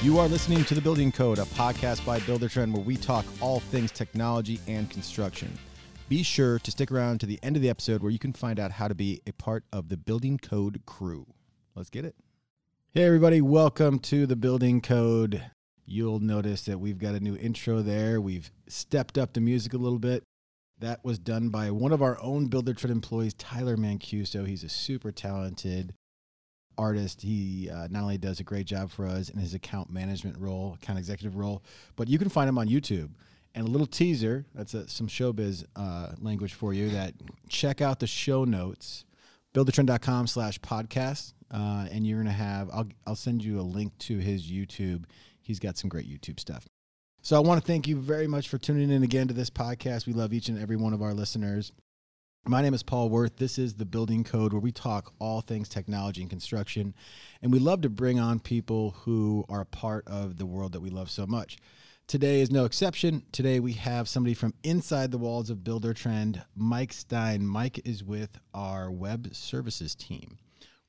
You are listening to The Building Code, a podcast by Buildertrend where we talk all things technology and construction. Be sure to stick around to the end of the episode where you can find out how to be a part of the Building Code crew. Let's get it. Hey, everybody, welcome to The Building Code. You'll notice that we've got a new intro there. We've stepped up the music a little bit. That was done by one of our own Buildertrend employees, Tyler Mancuso. He's a super talented artist. He uh, not only does a great job for us in his account management role, account executive role, but you can find him on YouTube. And a little teaser that's a, some showbiz uh, language for you that check out the show notes, buildertrend.com slash podcast. Uh, and you're going to have, I'll, I'll send you a link to his YouTube. He's got some great YouTube stuff. So I want to thank you very much for tuning in again to this podcast. We love each and every one of our listeners. My name is Paul Worth. This is the Building Code, where we talk all things technology and construction. And we love to bring on people who are a part of the world that we love so much. Today is no exception. Today we have somebody from inside the walls of Buildertrend, Mike Stein. Mike is with our web services team.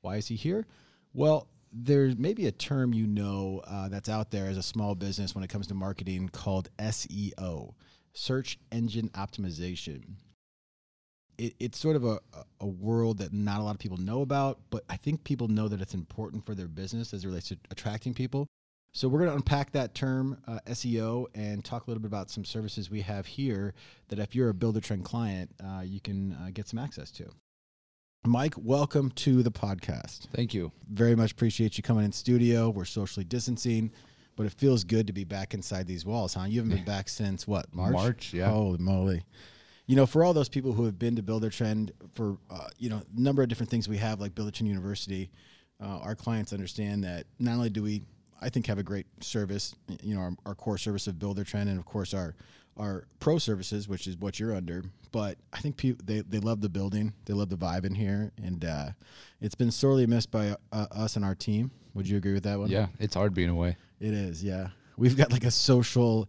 Why is he here? Well, there's maybe a term you know uh, that's out there as a small business when it comes to marketing called SEO, search engine optimization it, it's sort of a, a world that not a lot of people know about, but I think people know that it's important for their business as it relates to attracting people. So we're going to unpack that term uh, SEO and talk a little bit about some services we have here that if you're a Buildertrend client, uh, you can uh, get some access to. Mike, welcome to the podcast. Thank you. Very much appreciate you coming in studio. We're socially distancing, but it feels good to be back inside these walls, huh? You haven't been back since what, March? March, yeah. Holy moly you know, for all those people who have been to Buildertrend for, uh, you know, a number of different things we have, like Buildertrend University, uh, our clients understand that not only do we, I think, have a great service, you know, our, our core service of Buildertrend and of course our our pro services, which is what you're under. But I think people they, they love the building, they love the vibe in here, and uh, it's been sorely missed by uh, us and our team. Would you agree with that one? Yeah, it's hard being away. It is. Yeah, we've got like a social.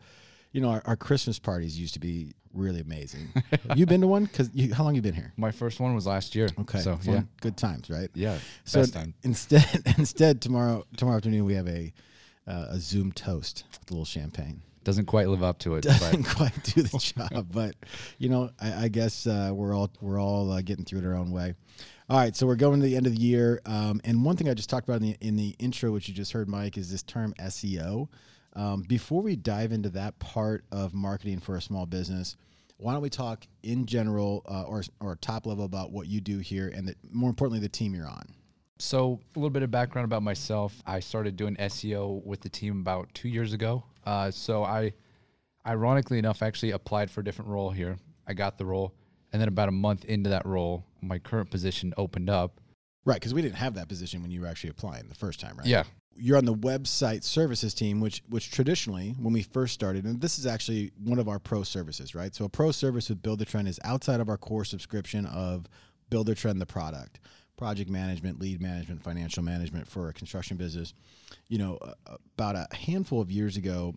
You know, our, our Christmas parties used to be really amazing. You been to one? Because how long you been here? My first one was last year. Okay, so fun, yeah, good times, right? yeah, So time. instead, instead tomorrow tomorrow afternoon we have a uh, a Zoom toast with a little champagne. Doesn't quite live up to it, Doesn't but quite do the job, but you know, I, I guess uh, we're all we're all uh, getting through it our own way. All right, so we're going to the end of the year, um, and one thing I just talked about in the in the intro, which you just heard, Mike, is this term SEO. Um, before we dive into that part of marketing for a small business, why don't we talk in general uh, or or top level about what you do here, and the, more importantly, the team you're on. so a little bit of background about myself. I started doing SEO with the team about two years ago. Uh, so I, ironically enough, actually applied for a different role here. I got the role, and then about a month into that role, my current position opened up. Right, because we didn't have that position when you were actually applying the first time, right? Yeah, You're on the website services team, which which traditionally, when we first started, and this is actually one of our pro services, right? So a pro service with Buildertrend is outside of our core subscription of Buildertrend the product, project management, lead management, financial management for a construction business. You know, about a handful of years ago,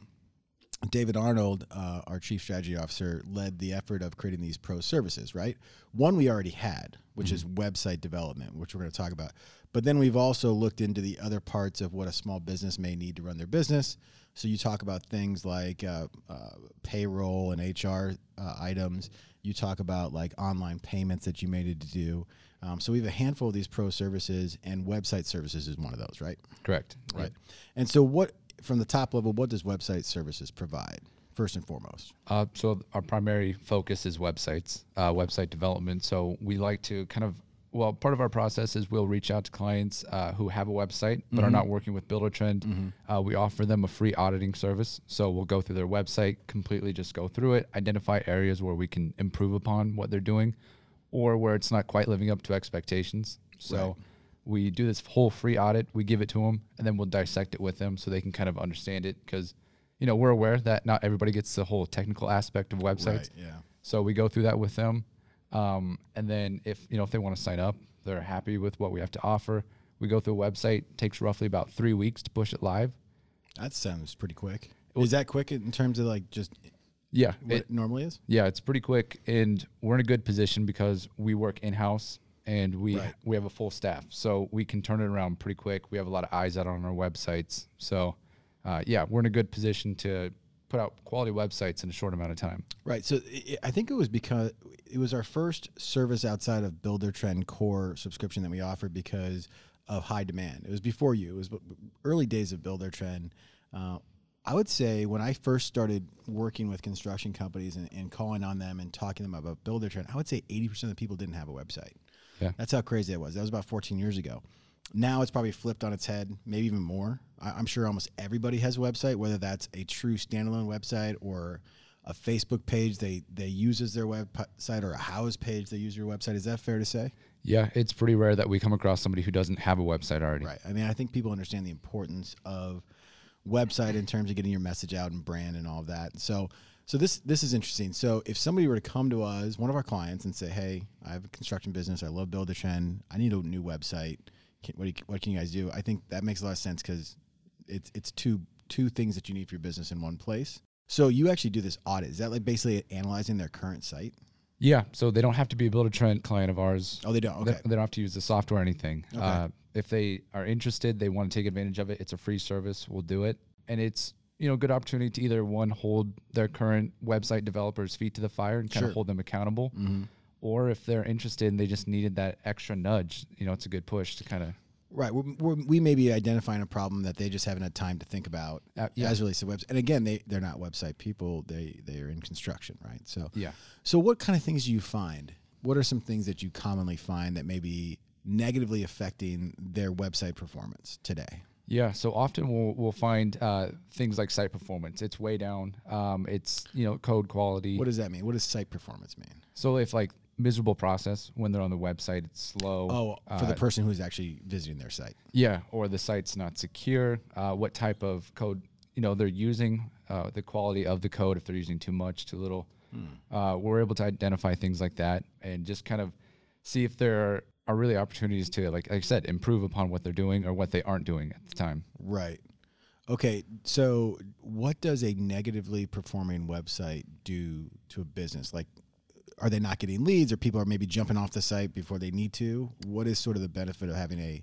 David Arnold, uh, our chief strategy officer, led the effort of creating these pro services, right? One we already had, which is website development, which we're going to talk about. But then we've also looked into the other parts of what a small business may need to run their business. So you talk about things like uh, uh, payroll and HR uh, items. You talk about like online payments that you may need to do. Um, so we have a handful of these pro services, and website services is one of those, right? correct. Right. And so, what from the top level, what does website services provide first and foremost? Uh, so our primary focus is websites, uh, website development. So we like to kind of well, part of our process is we'll reach out to clients uh, who have a website but are not working with Buildertrend. Uh, we offer them a free auditing service. So we'll go through their website, completely just go through it, identify areas where we can improve upon what they're doing, or where it's not quite living up to expectations. So Right. We do this whole free audit. We give it to them, and then we'll dissect it with them so they can kind of understand it because. You know, we're aware that not everybody gets the whole technical aspect of websites. Right. Yeah. So we go through that with them. Um, and then if you know if they want to sign up, they're happy with what we have to offer. We go through a website. Takes roughly about three weeks to push it live. That sounds pretty quick. Is that quick in terms of like just Yeah, what it, it normally is? yeah, it's pretty quick, and we're in a good position because we work in house and we Right. we have a full staff, so we can turn it around pretty quick. We have a lot of eyes out on our websites, so uh, yeah, we're in a good position to put out quality websites in a short amount of time. Right. So i I think it was because it was our first service outside of Buildertrend core subscription that we offered because of high demand. It was before you. It was early days of Buildertrend. Uh, I would say when I first started working with construction companies and, and calling on them and talking to them about Buildertrend, I would say 80% of the people didn't have a website. Yeah. That's how crazy that was. That was about 14 years ago. Now it's probably flipped on its head, maybe even more. I, am sure almost everybody has a website, whether that's a true standalone website or a Facebook page they they use as their website or a house page they use your website. Is that fair to say? Yeah, it's pretty rare that we come across somebody who doesn't have a website already. Right. I mean, I think people understand the importance of website in terms of getting your message out and brand and all of that. So so this this is interesting. So if somebody were to come to us, one of our clients, and say, "Hey, I have a construction business. I love Buildertrend. I need a new website. Can, what, you, what can you guys do?" I think that makes a lot of sense because it's it's two two things that you need for your business in one place. So you actually do this audit. Is that like basically analyzing their current site? Yeah. So they don't have to be a Buildertrend client of ours. Oh, they don't. Okay. They, they don't have to use the software or anything. Okay. Uh, if they are interested, they want to take advantage of it. It's a free service. We'll do it, and it's you know good opportunity to either one hold their current website developers' feet to the fire and kind Sure. of hold them accountable, or if they're interested and they just needed that extra nudge, you know, it's a good push to kind of Right. We're, we're, we may be identifying a problem that they just haven't had time to think about Uh, yeah. as relates to website. And again, they, they're not website people. They, they are in construction, right? So, yeah. so what kind of things do you find? What are some things that you commonly find that may be negatively affecting their website performance today? Yeah, so often we'll we'll find uh, things like site performance. It's way down. Um, it's you know code quality. What does that mean? What does site performance mean? so if like miserable process when they're on the website, it's slow. Oh, for the Uh, person who's actually visiting their site. yeah, or the site's not secure. Uh, what type of code you know they're using? Uh, the quality of the code. If they're using too much, too little. Uh, we're able to identify things like that and just kind of see if there are really opportunities to like, like I said, improve upon what they're doing or what they aren't doing at the time. Right. Okay. So, what does a negatively performing website do to a business? Like, are they not getting leads, or people are maybe jumping off the site before they need to? What is sort of the benefit of having a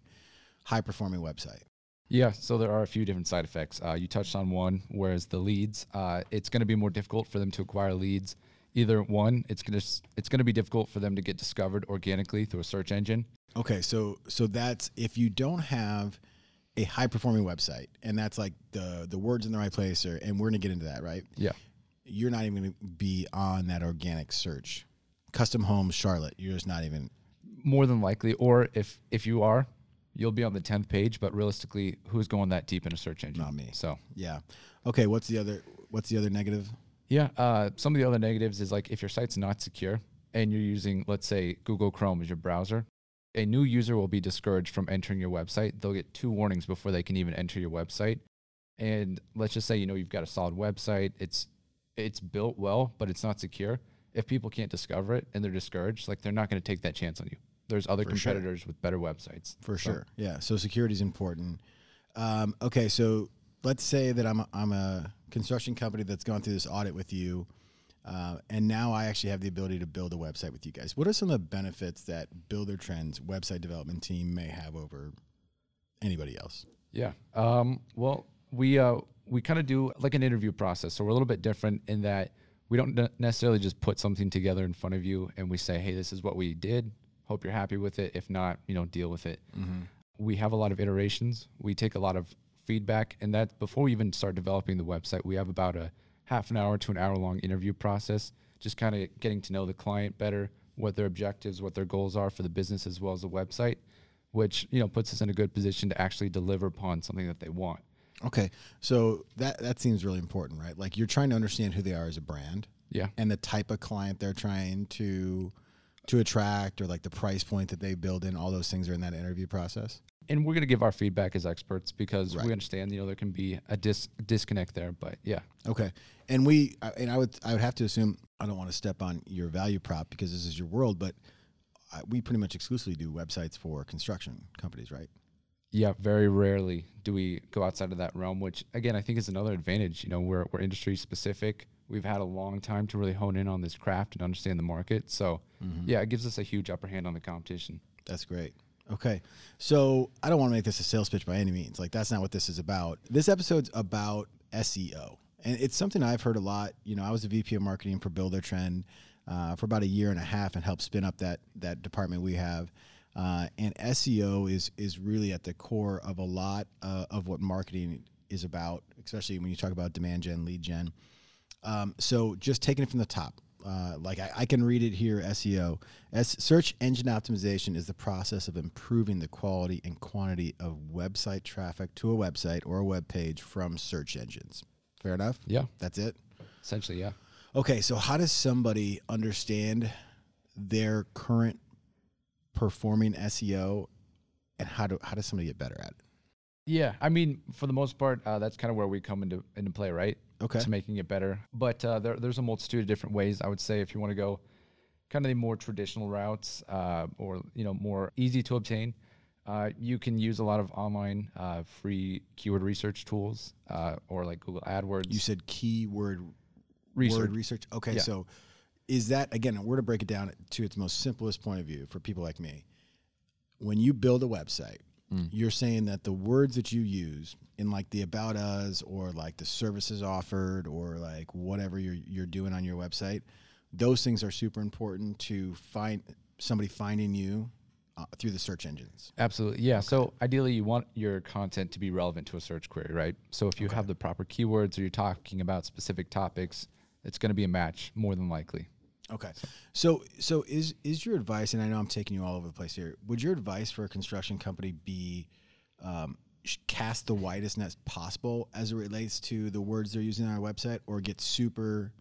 high performing website? Yeah, so there are a few different side effects. Uh, you touched on one, whereas the leads, uh, it's going to be more difficult for them to acquire leads. Either one, it's going to it's going to be difficult for them to get discovered organically through a search engine. Okay. So, so that's if you don't have a high performing website, and that's like the the words in the right place, or and we're gonna get into that, right? Yeah, You're not even gonna be on that organic search. Custom homes, Charlotte. You're just not even more than likely. Or if if you are, you'll be on the tenth page. But realistically, who's going that deep in a search engine? Not me. So Yeah. Okay. What's the other? What's the other negative? Yeah, uh, some of the other negatives is like if your site's not secure and you're using, let's say, Google Chrome as your browser, a new user will be discouraged from entering your website. They'll get two warnings before they can even enter your website. And let's just say you know you've got a solid website, it's it's built well, but it's not secure. If people can't discover it and they're discouraged, like they're not going to take that chance on you. There's other For sure. competitors with better websites. For So- sure. Yeah. So security is important. Um, okay. So let's say that I'm a, I'm a construction company that's gone through this audit with you, uh, and now I actually have the ability to build a website with you guys. What are some of the benefits that Buildertrend's website development team may have over anybody else? Yeah. Um, well, we uh, we kind of do like an interview process, so we're a little bit different in that we don't necessarily just put something together in front of you and we say, "Hey, this is what we did. Hope you're happy with it. If not, you know, deal with it." We have a lot of iterations. We take a lot of feedback, and that before we even start developing the website, we have about a half an hour to an hour long interview process, just kind of getting to know the client better, what their objectives, what their goals are for the business as well as the website which you know puts us in a good position to actually deliver upon something that they want. Okay. So that that seems really important, right? Like you're trying to understand who they are as a brand Yeah, and the type of client they're trying to to attract or like the price point that they build in all those things are in that interview process and we're going to give our feedback as experts because Right. we understand you know there can be a dis- disconnect there. But yeah, okay and we and i would i would have to assume i don't want to step on your value prop because this is your world but I, we pretty much exclusively do websites for construction companies right yeah, very rarely do we go outside of that realm, which again I think is another advantage. You know, we're we're industry specific. We've had a long time to really hone in on this craft and understand the market. So Mm-hmm. yeah, it gives us a huge upper hand on the competition. that's great Okay. So I don't want to make this a sales pitch by any means. Like that's not what this is about. This episode's about SEO. And it's something I've heard a lot. You know, I was a VP of marketing for Buildertrend uh, for about a year and a half and helped spin up that that department we have. Uh, and SEO is is really at the core of a lot uh, of what marketing is about, especially when you talk about demand gen, lead gen. Um, so just taking it from the top, uh, like I, I, can read it here SEO. As search engine optimization is the process of improving the quality and quantity of website traffic to a website or a web page from search engines. Fair enough? Yeah. That's it? Essentially, yeah. Okay, so how does somebody understand their current performing SEO and how do how does somebody get better at it? Yeah, I mean, for the most part, uh, that's kind of where we come into into play, right? Okay. To making it better, but uh, there, there's a multitude of different ways. I would say if you want to go kind of the more traditional routes, uh, or you know, more easy to obtain, uh, you can use a lot of online uh, free keyword research tools, uh, or like Google AdWords. You said keyword research. Word research. Okay, Yeah. so is that again? We're to break it down to its most simplest point of view for people like me. When you build a website, Mm. you're saying that the words that you use in like the about us or like the services offered or like whatever you're you're doing on your website, those things are super important to find somebody finding you uh, through the search engines. Absolutely. Yeah. So ideally, you want your content to be relevant to a search query, right? So if you have the proper keywords or you're talking about specific topics, it's going to be a match more than likely. Okay. So so is is your advice, and I know I'm taking you all over the place here. Would your advice for a construction company be um, cast the widest net possible as it relates to the words they're using on our website, or get super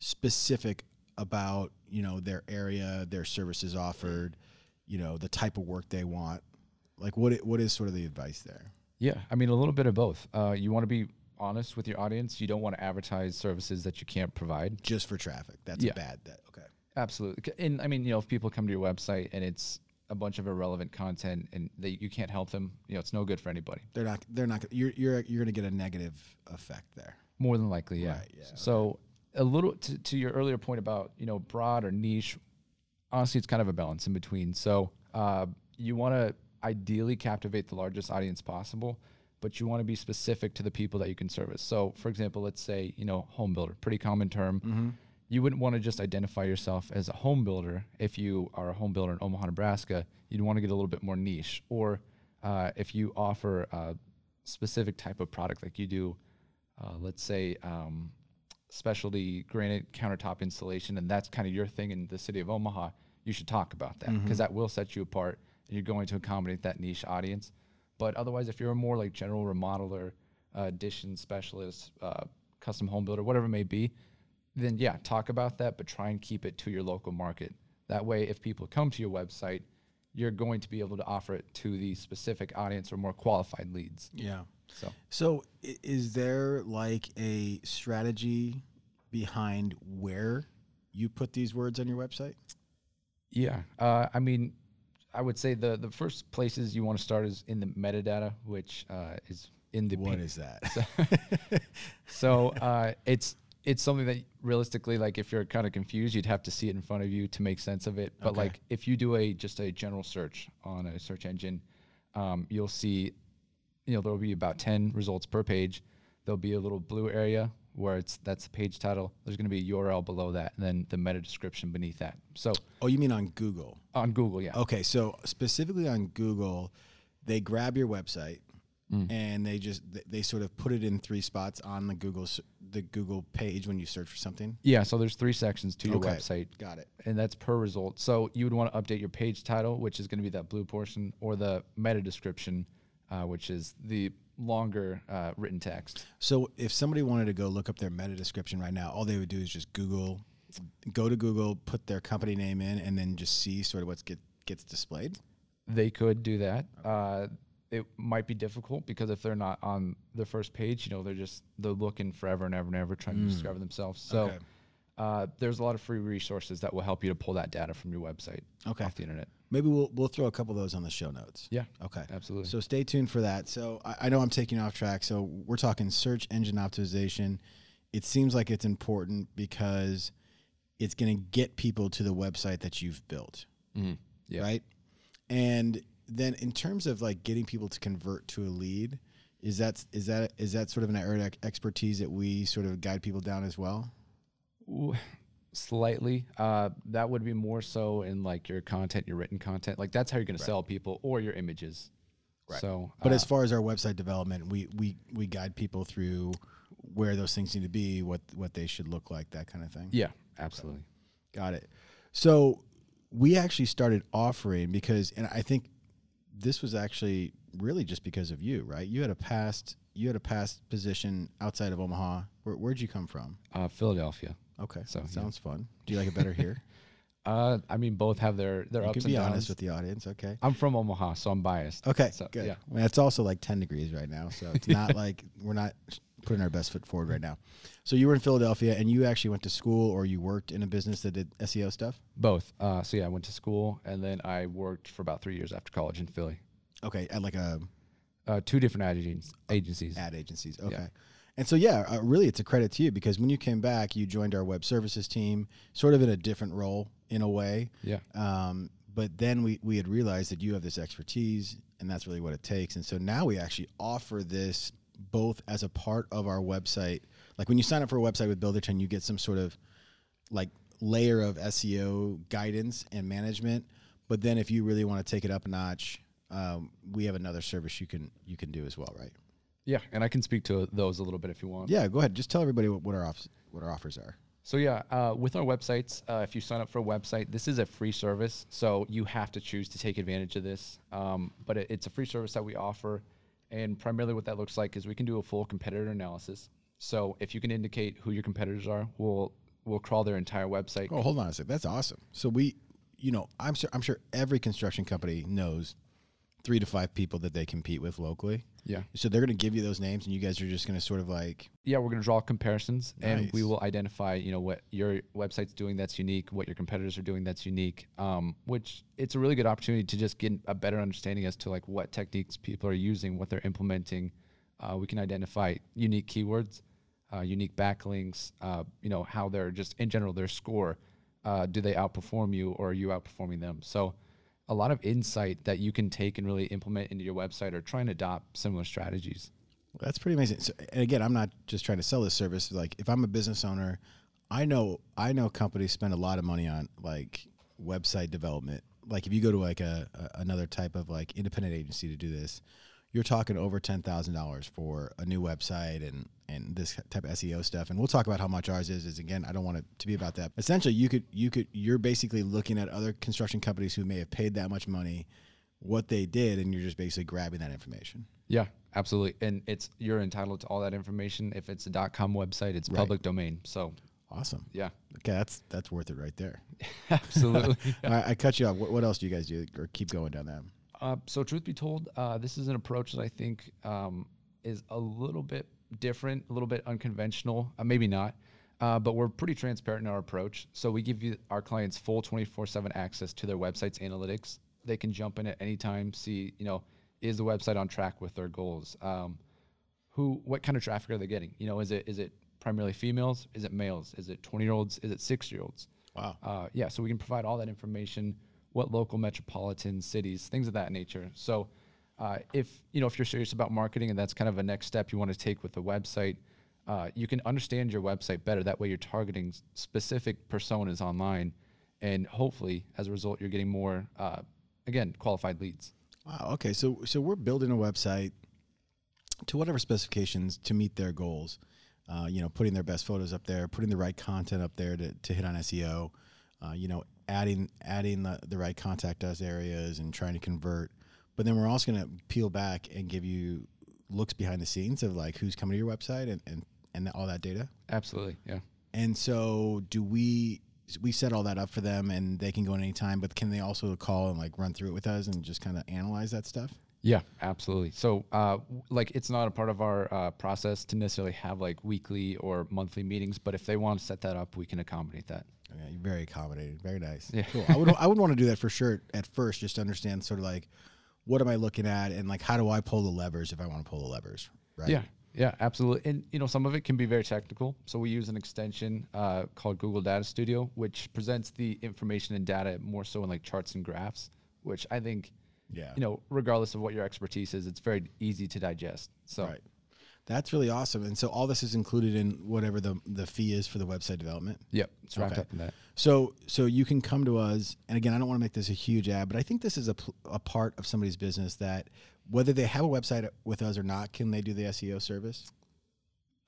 specific about you know their area, their services offered, you know the type of work they want? Like what what is sort of the advice there? Yeah. I mean, a little bit of both. Uh, you want to be honest with your audience. You don't want to advertise services that you can't provide. Just for traffic, that's Yeah. a bad. That okay. Absolutely. And I mean, you know, if people come to your website and it's a bunch of irrelevant content and they, you can't help them, you know, it's no good for anybody. They're not. They're not. You're you're you're going to get a negative effect there. More than likely, yeah. Right, yeah, So a little to, to your earlier point about you know broad or niche. Honestly, it's kind of a balance in between. So uh, you want to ideally captivate the largest audience possible, but you want to be specific to the people that you can service. So, for example, let's say you know home builder, pretty common term. You wouldn't want to just identify yourself as a home builder if you are a home builder in Omaha, Nebraska. You'd want to get a little bit more niche, or uh, if you offer a specific type of product, like you do uh, let's say um, specialty granite countertop installation and that's kind of your thing in the city of omaha you should talk about that because that will set you apart and you're going to accommodate that niche audience but otherwise if you're a more like general remodeler uh, addition specialist uh, custom home builder whatever it may be then yeah talk about that but try and keep it to your local market that way if people come to your website you're going to be able to offer it to the specific audience or more qualified leads Yeah. so So, is there like a strategy behind where you put these words on your website? Yeah, uh, I mean, I would say the the first places you want to start is in the metadata, which uh, is in the What pa- is that? so uh, it's it's something that realistically, like if you're kind of confused, you'd have to see it in front of you to make sense of it. But Okay. like if you do a just a general search on a search engine, um, you'll see, you know, there will be about ten results per page. There'll be a little blue area where it's that's the page title. There's going to be a URL below that, and then the meta description beneath that. So oh, you mean on Google? on Google, yeah. Okay, so specifically on Google, they grab your website Mm. and they just they sort of put it in three spots on the Google the Google page when you search for something. Yeah, so there's three sections to your Okay. website, Got it. and that's per result. So you would want to update your page title, which is going to be that blue portion, or the meta description, uh, which is the longer uh, written text. So if somebody wanted to go look up their meta description right now, all they would do is just Google, go to Google, put their company name in, and then just see sort of what get, gets displayed. They could do that. Uh, it might be difficult because if they're not on the first page, you know, they're just they're looking forever and ever and ever trying to discover themselves. So Okay. uh, there's a lot of free resources that will help you to pull that data from your website Okay. off the internet. Maybe we'll we'll throw a couple of those on the show notes. Yeah, Okay. absolutely. So stay tuned for that. So I, I know I'm taking off track. So we're talking search engine optimization. It seems like it's important because it's going to get people to the website that you've built, Mhm. Yeah. right? And then in terms of like getting people to convert to a lead, is that is that is that sort of an area of expertise that we sort of guide people down as well? Ooh, slightly. Uh, that would be more so in like your content, your written content. Like that's how you're going to sell people, or your images. Right. So, But uh, as far as our website development, we we we guide people through where those things need to be, what what they should look like, that kind of thing. yeah, absolutely. Got it. So we actually started offering because, and I think this was actually really just because of you, right? You had a past you had a past position outside of Omaha. Where, where'd you come from? Uh, Philadelphia. Okay, So, yeah. sounds fun. Do you like it better here? Uh, I mean, both have their their you ups can and be honest with the audience. Okay. I'm from Omaha, so I'm biased. Okay. So, good. yeah. Well, it's also like ten degrees right now, so it's not like we're not putting our best foot forward right now. So you were in Philadelphia, and you actually went to school, or you worked in a business that did SEO stuff. Both. Uh, so yeah, I went to school, and then I worked for about three years after college in Philly. Okay, at like a Uh, two different ad agencies. agencies. ad agencies. Okay. And so, yeah, uh, really, it's a credit to you because when you came back, you joined our web services team, sort of in a different role in a way. Yeah. Um, but then we, we had realized that you have this expertise, and that's really what it takes. And so now we actually offer this both as a part of our website. Like when you sign up for a website with Buildertrend, you get some sort of like layer of SEO guidance and management. But then if you really want to take it up a notch, um, we have another service you can you can do as well, right? Yeah, and I can speak to those a little bit if you want. Yeah, go ahead. Just tell everybody what, what our off, what our offers are. So yeah, uh, with our websites, uh, if you sign up for a website, this is a free service, so you have to choose to take advantage of this. Um, but it, it's a free service that we offer, and primarily what that looks like is we can do a full competitor analysis. So if you can indicate who your competitors are, we'll we'll crawl their entire website. Oh, hold on a sec. That's awesome. So we, you know, I'm sure I'm sure every construction company knows three to five people that they compete with locally. Yeah, So they're going to give you those names, and you guys are just going to sort of like, yeah, we're gonna draw comparisons, and we will identify, you know, what your website's doing that's unique, what your competitors are doing that's unique. Um, which it's a really good opportunity to just get a better understanding as to like what techniques people are using, what they're implementing. Uh, we can identify unique keywords, uh, unique backlinks. Uh, you know how they're just in general their score. Uh, do they outperform you, or are you outperforming them? So. A lot of insight that you can take and really implement into your website or try and adopt similar strategies. that's pretty amazing. So, and again, I'm not just trying to sell this service. Like, if I'm a business owner, I know I know companies spend a lot of money on like website development. Like, if you go to like a, a another type of like independent agency to do this, you're talking over ten thousand dollars for a new website and and this type of SEO stuff. And we'll talk about how much ours is. Is again, I don't want it to be about that. Essentially, you could you could you're basically looking at other construction companies who may have paid that much money, what they did, and you're just basically grabbing that information. Yeah, absolutely. And it's you're entitled to all that information. If it's a .com website, it's Right. public domain. So Awesome. yeah, Okay, that's that's worth it right there. absolutely. I, I cut you off. What, what else do you guys do, or keep going down that? Uh, so truth be told, uh, this is an approach that I think um, is a little bit different, a little bit unconventional. Uh, maybe not. Uh, but we're pretty transparent in our approach. So we give you our clients full 24/7 access to their website's analytics. They can jump in at any time, see, you know, is the website on track with their goals? Um, who what kind of traffic are they getting you know is it is it primarily females is it males is it 20 year olds is it 6 year olds Wow. uh, yeah so we can provide all that information what local metropolitan cities things of that nature so uh, if you know if you're serious about marketing and that's kind of a next step you want to take with the website uh, you can understand your website better that way you're targeting specific personas online and hopefully as a result you're getting more uh, again qualified leads Wow. Okay. So so we're building a website to whatever specifications to meet their goals. Uh, you know, putting their best photos up there, putting the right content up there to, to hit on SEO. Uh, you know, adding adding the, the right contact us areas and trying to convert. But then we're also going to peel back and give you looks behind the scenes of like who's coming to your website and and, and all that data. absolutely yeah And so, do we we set all that up for them, and they can go in anytime? But can they also call and like run through it with us and just kind of analyze that stuff? Yeah, absolutely. So, uh, like, it's not a part of our uh, process to necessarily have like weekly or monthly meetings, but if they want to set that up, we can accommodate that. Okay, you're very accommodating. Very nice. Yeah. Cool. I would I would want to do that for sure at first, just to understand sort of like what am I looking at, and like how do I pull the levers if I want to pull the levers, right? Yeah, yeah, absolutely. And you know, some of it can be very technical. So we use an extension uh, called Google Data Studio, which presents the information and data more so in like charts and graphs, which I think Yeah. you know, regardless of what your expertise is, it's very easy to digest. So Right. That's really awesome. And so all this is included in whatever the the fee is for the website development. yep, it's wrapped Okay. up in that. So so you can come to us, and again, I don't want to make this a huge ad, but I think this is a, a part of somebody's business that whether they have a website with us or not, can they do the SEO service?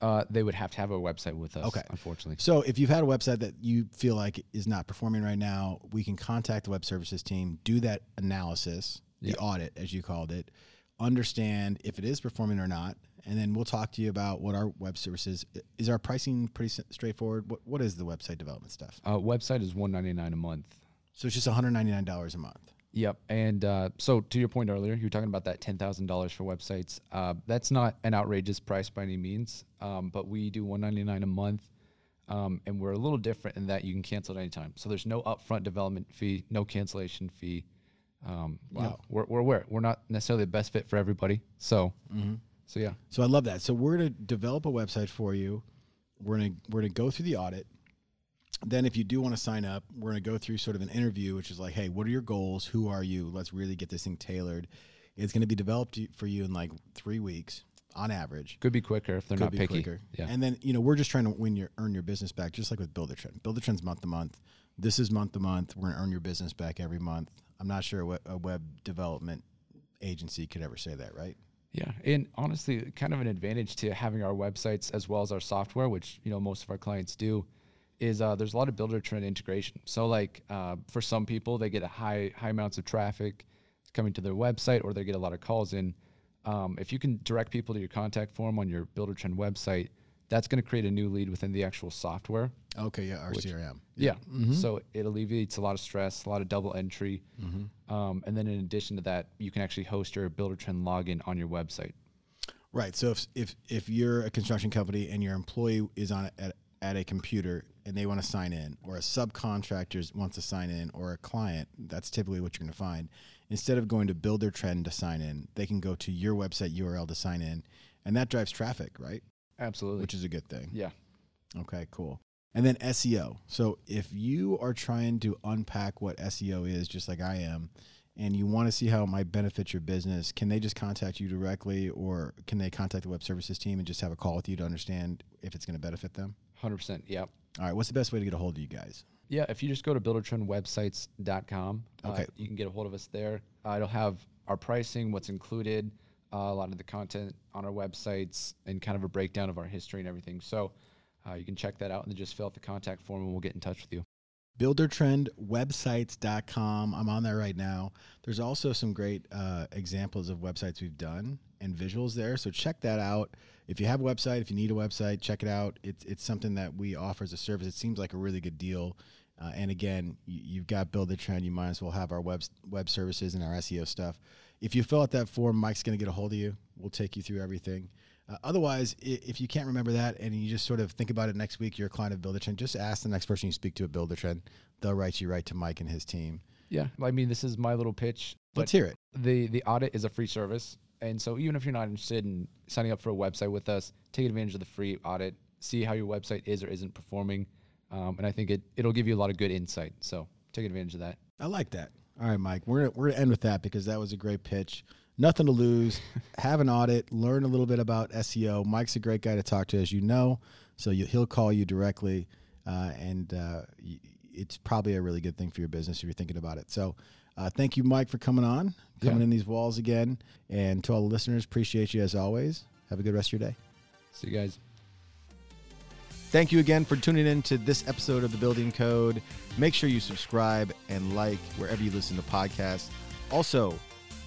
Uh, they would have to have a website with us. Okay. unfortunately. So if you've had a website that you feel like is not performing right now, we can contact the web services team, do that analysis, the audit as you called it, understand if it is performing or not, and then we'll talk to you about what our web services is. Our pricing pretty straightforward. What what is the website development stuff? Uh, website is one ninety nine a month. So it's just one hundred ninety nine dollars a month. Yep. And uh, so to your point earlier, you were talking about that ten thousand dollars for websites. Uh, that's not an outrageous price by any means, um, but we do one ninety nine a month, um, and we're a little different in that you can cancel at any time. So there's no upfront development fee, no cancellation fee. Um, you know, Wow. we're we're aware we're not necessarily the best fit for everybody. So so yeah. So I love that. So we're going to develop a website for you. We're going to we're going to go through the audit. Then if you do want to sign up, we're going to go through sort of an interview which is like, "Hey, what are your goals? Who are you? Let's really get this thing tailored." It's going to be developed for you in like 3 weeks on average. Could be quicker if they're Could not be picky. quicker. Yeah. And then, you know, we're just trying to win your earn your business back just like with Buildertrend. Build a Trend's month to month. This is month to month. We're going to earn your business back every month. I'm not sure what a web development agency could ever say that, right? Yeah, and honestly, kind of an advantage to having our websites as well as our software, which you know most of our clients do, is uh, there's a lot of Buildertrend integration. So like uh, for some people, they get a high high amounts of traffic coming to their website, or they get a lot of calls in. Um, if you can direct people to your contact form on your Buildertrend website, that's going to create a new lead within the actual software. Okay, yeah, our CRM. Yeah. So it alleviates a lot of stress, a lot of double entry. Mm-hmm. Um, and then in addition to that, you can actually host your Buildertrend login on your website. Right. So if if if you're a construction company and your employee is on at at a computer and they want to sign in, or a subcontractor wants to sign in, or a client, that's typically what you're going to find. Instead of going to Buildertrend to sign in, they can go to your website URL to sign in, and that drives traffic, right? Absolutely. Which is a good thing. yeah. Okay, cool. And then SEO. So if you are trying to unpack what SEO is, just like I am, and you want to see how it might benefit your business, can they just contact you directly or can they contact the web services team and just have a call with you to understand if it's going to benefit them? 100%. Yeah. All right, what's the best way to get a hold of you guys? Yeah. If you just go to buildertrendwebsites.com, Okay. uh, you can get a hold of us there. Uh, it'll have our pricing, what's included, uh, a lot of the content on our websites, and kind of a breakdown of our history and everything. So uh, you can check that out and just fill out the contact form and we'll get in touch with you. buildertrendwebsites.com. I'm on there right now. There's also some great uh, examples of websites we've done and visuals there. So check that out. If you have a website, if you need a website, check it out. It's, it's something that we offer as a service. It seems like a really good deal. Uh, and again, you, you've got Buildertrend. You might as well have our web, web services and our SEO stuff. If you fill out that form, Mike's going to get a hold of you. We'll take you through everything. Uh, otherwise, if you can't remember that and you just sort of think about it next week, you're a client of Buildertrend, just ask the next person you speak to at Buildertrend. They'll write you right to Mike and his team. Yeah. I mean, this is my little pitch. Let's hear it. the the audit is a free service and so even if you're not interested in signing up for a website with us take advantage of the free audit see how your website is or isn't performing um, and i think it, it'll give you a lot of good insight so take advantage of that I like that. All right, Mike. We're we're gonna end with that because that was a great pitch. Nothing to lose. Have an audit. Learn a little bit about SEO. Mike's a great guy to talk to, as you know. So you, he'll call you directly, uh, and uh, it's probably a really good thing for your business if you're thinking about it. So. Uh, thank you, Mike, for coming on, coming Yeah. in these walls again, and to all the listeners, appreciate you as always. Have a good rest of your day. see you guys Thank you again for tuning in to this episode of The Building Code. Make sure you subscribe and like wherever you listen to podcasts. Also,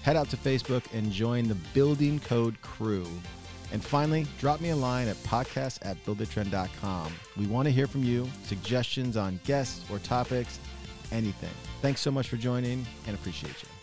head out to Facebook and join the Building Code crew. And finally, drop me a line at podcast at buildertrend.com. We want to hear from you, suggestions on guests or topics, anything. Thanks so much for joining and appreciate you.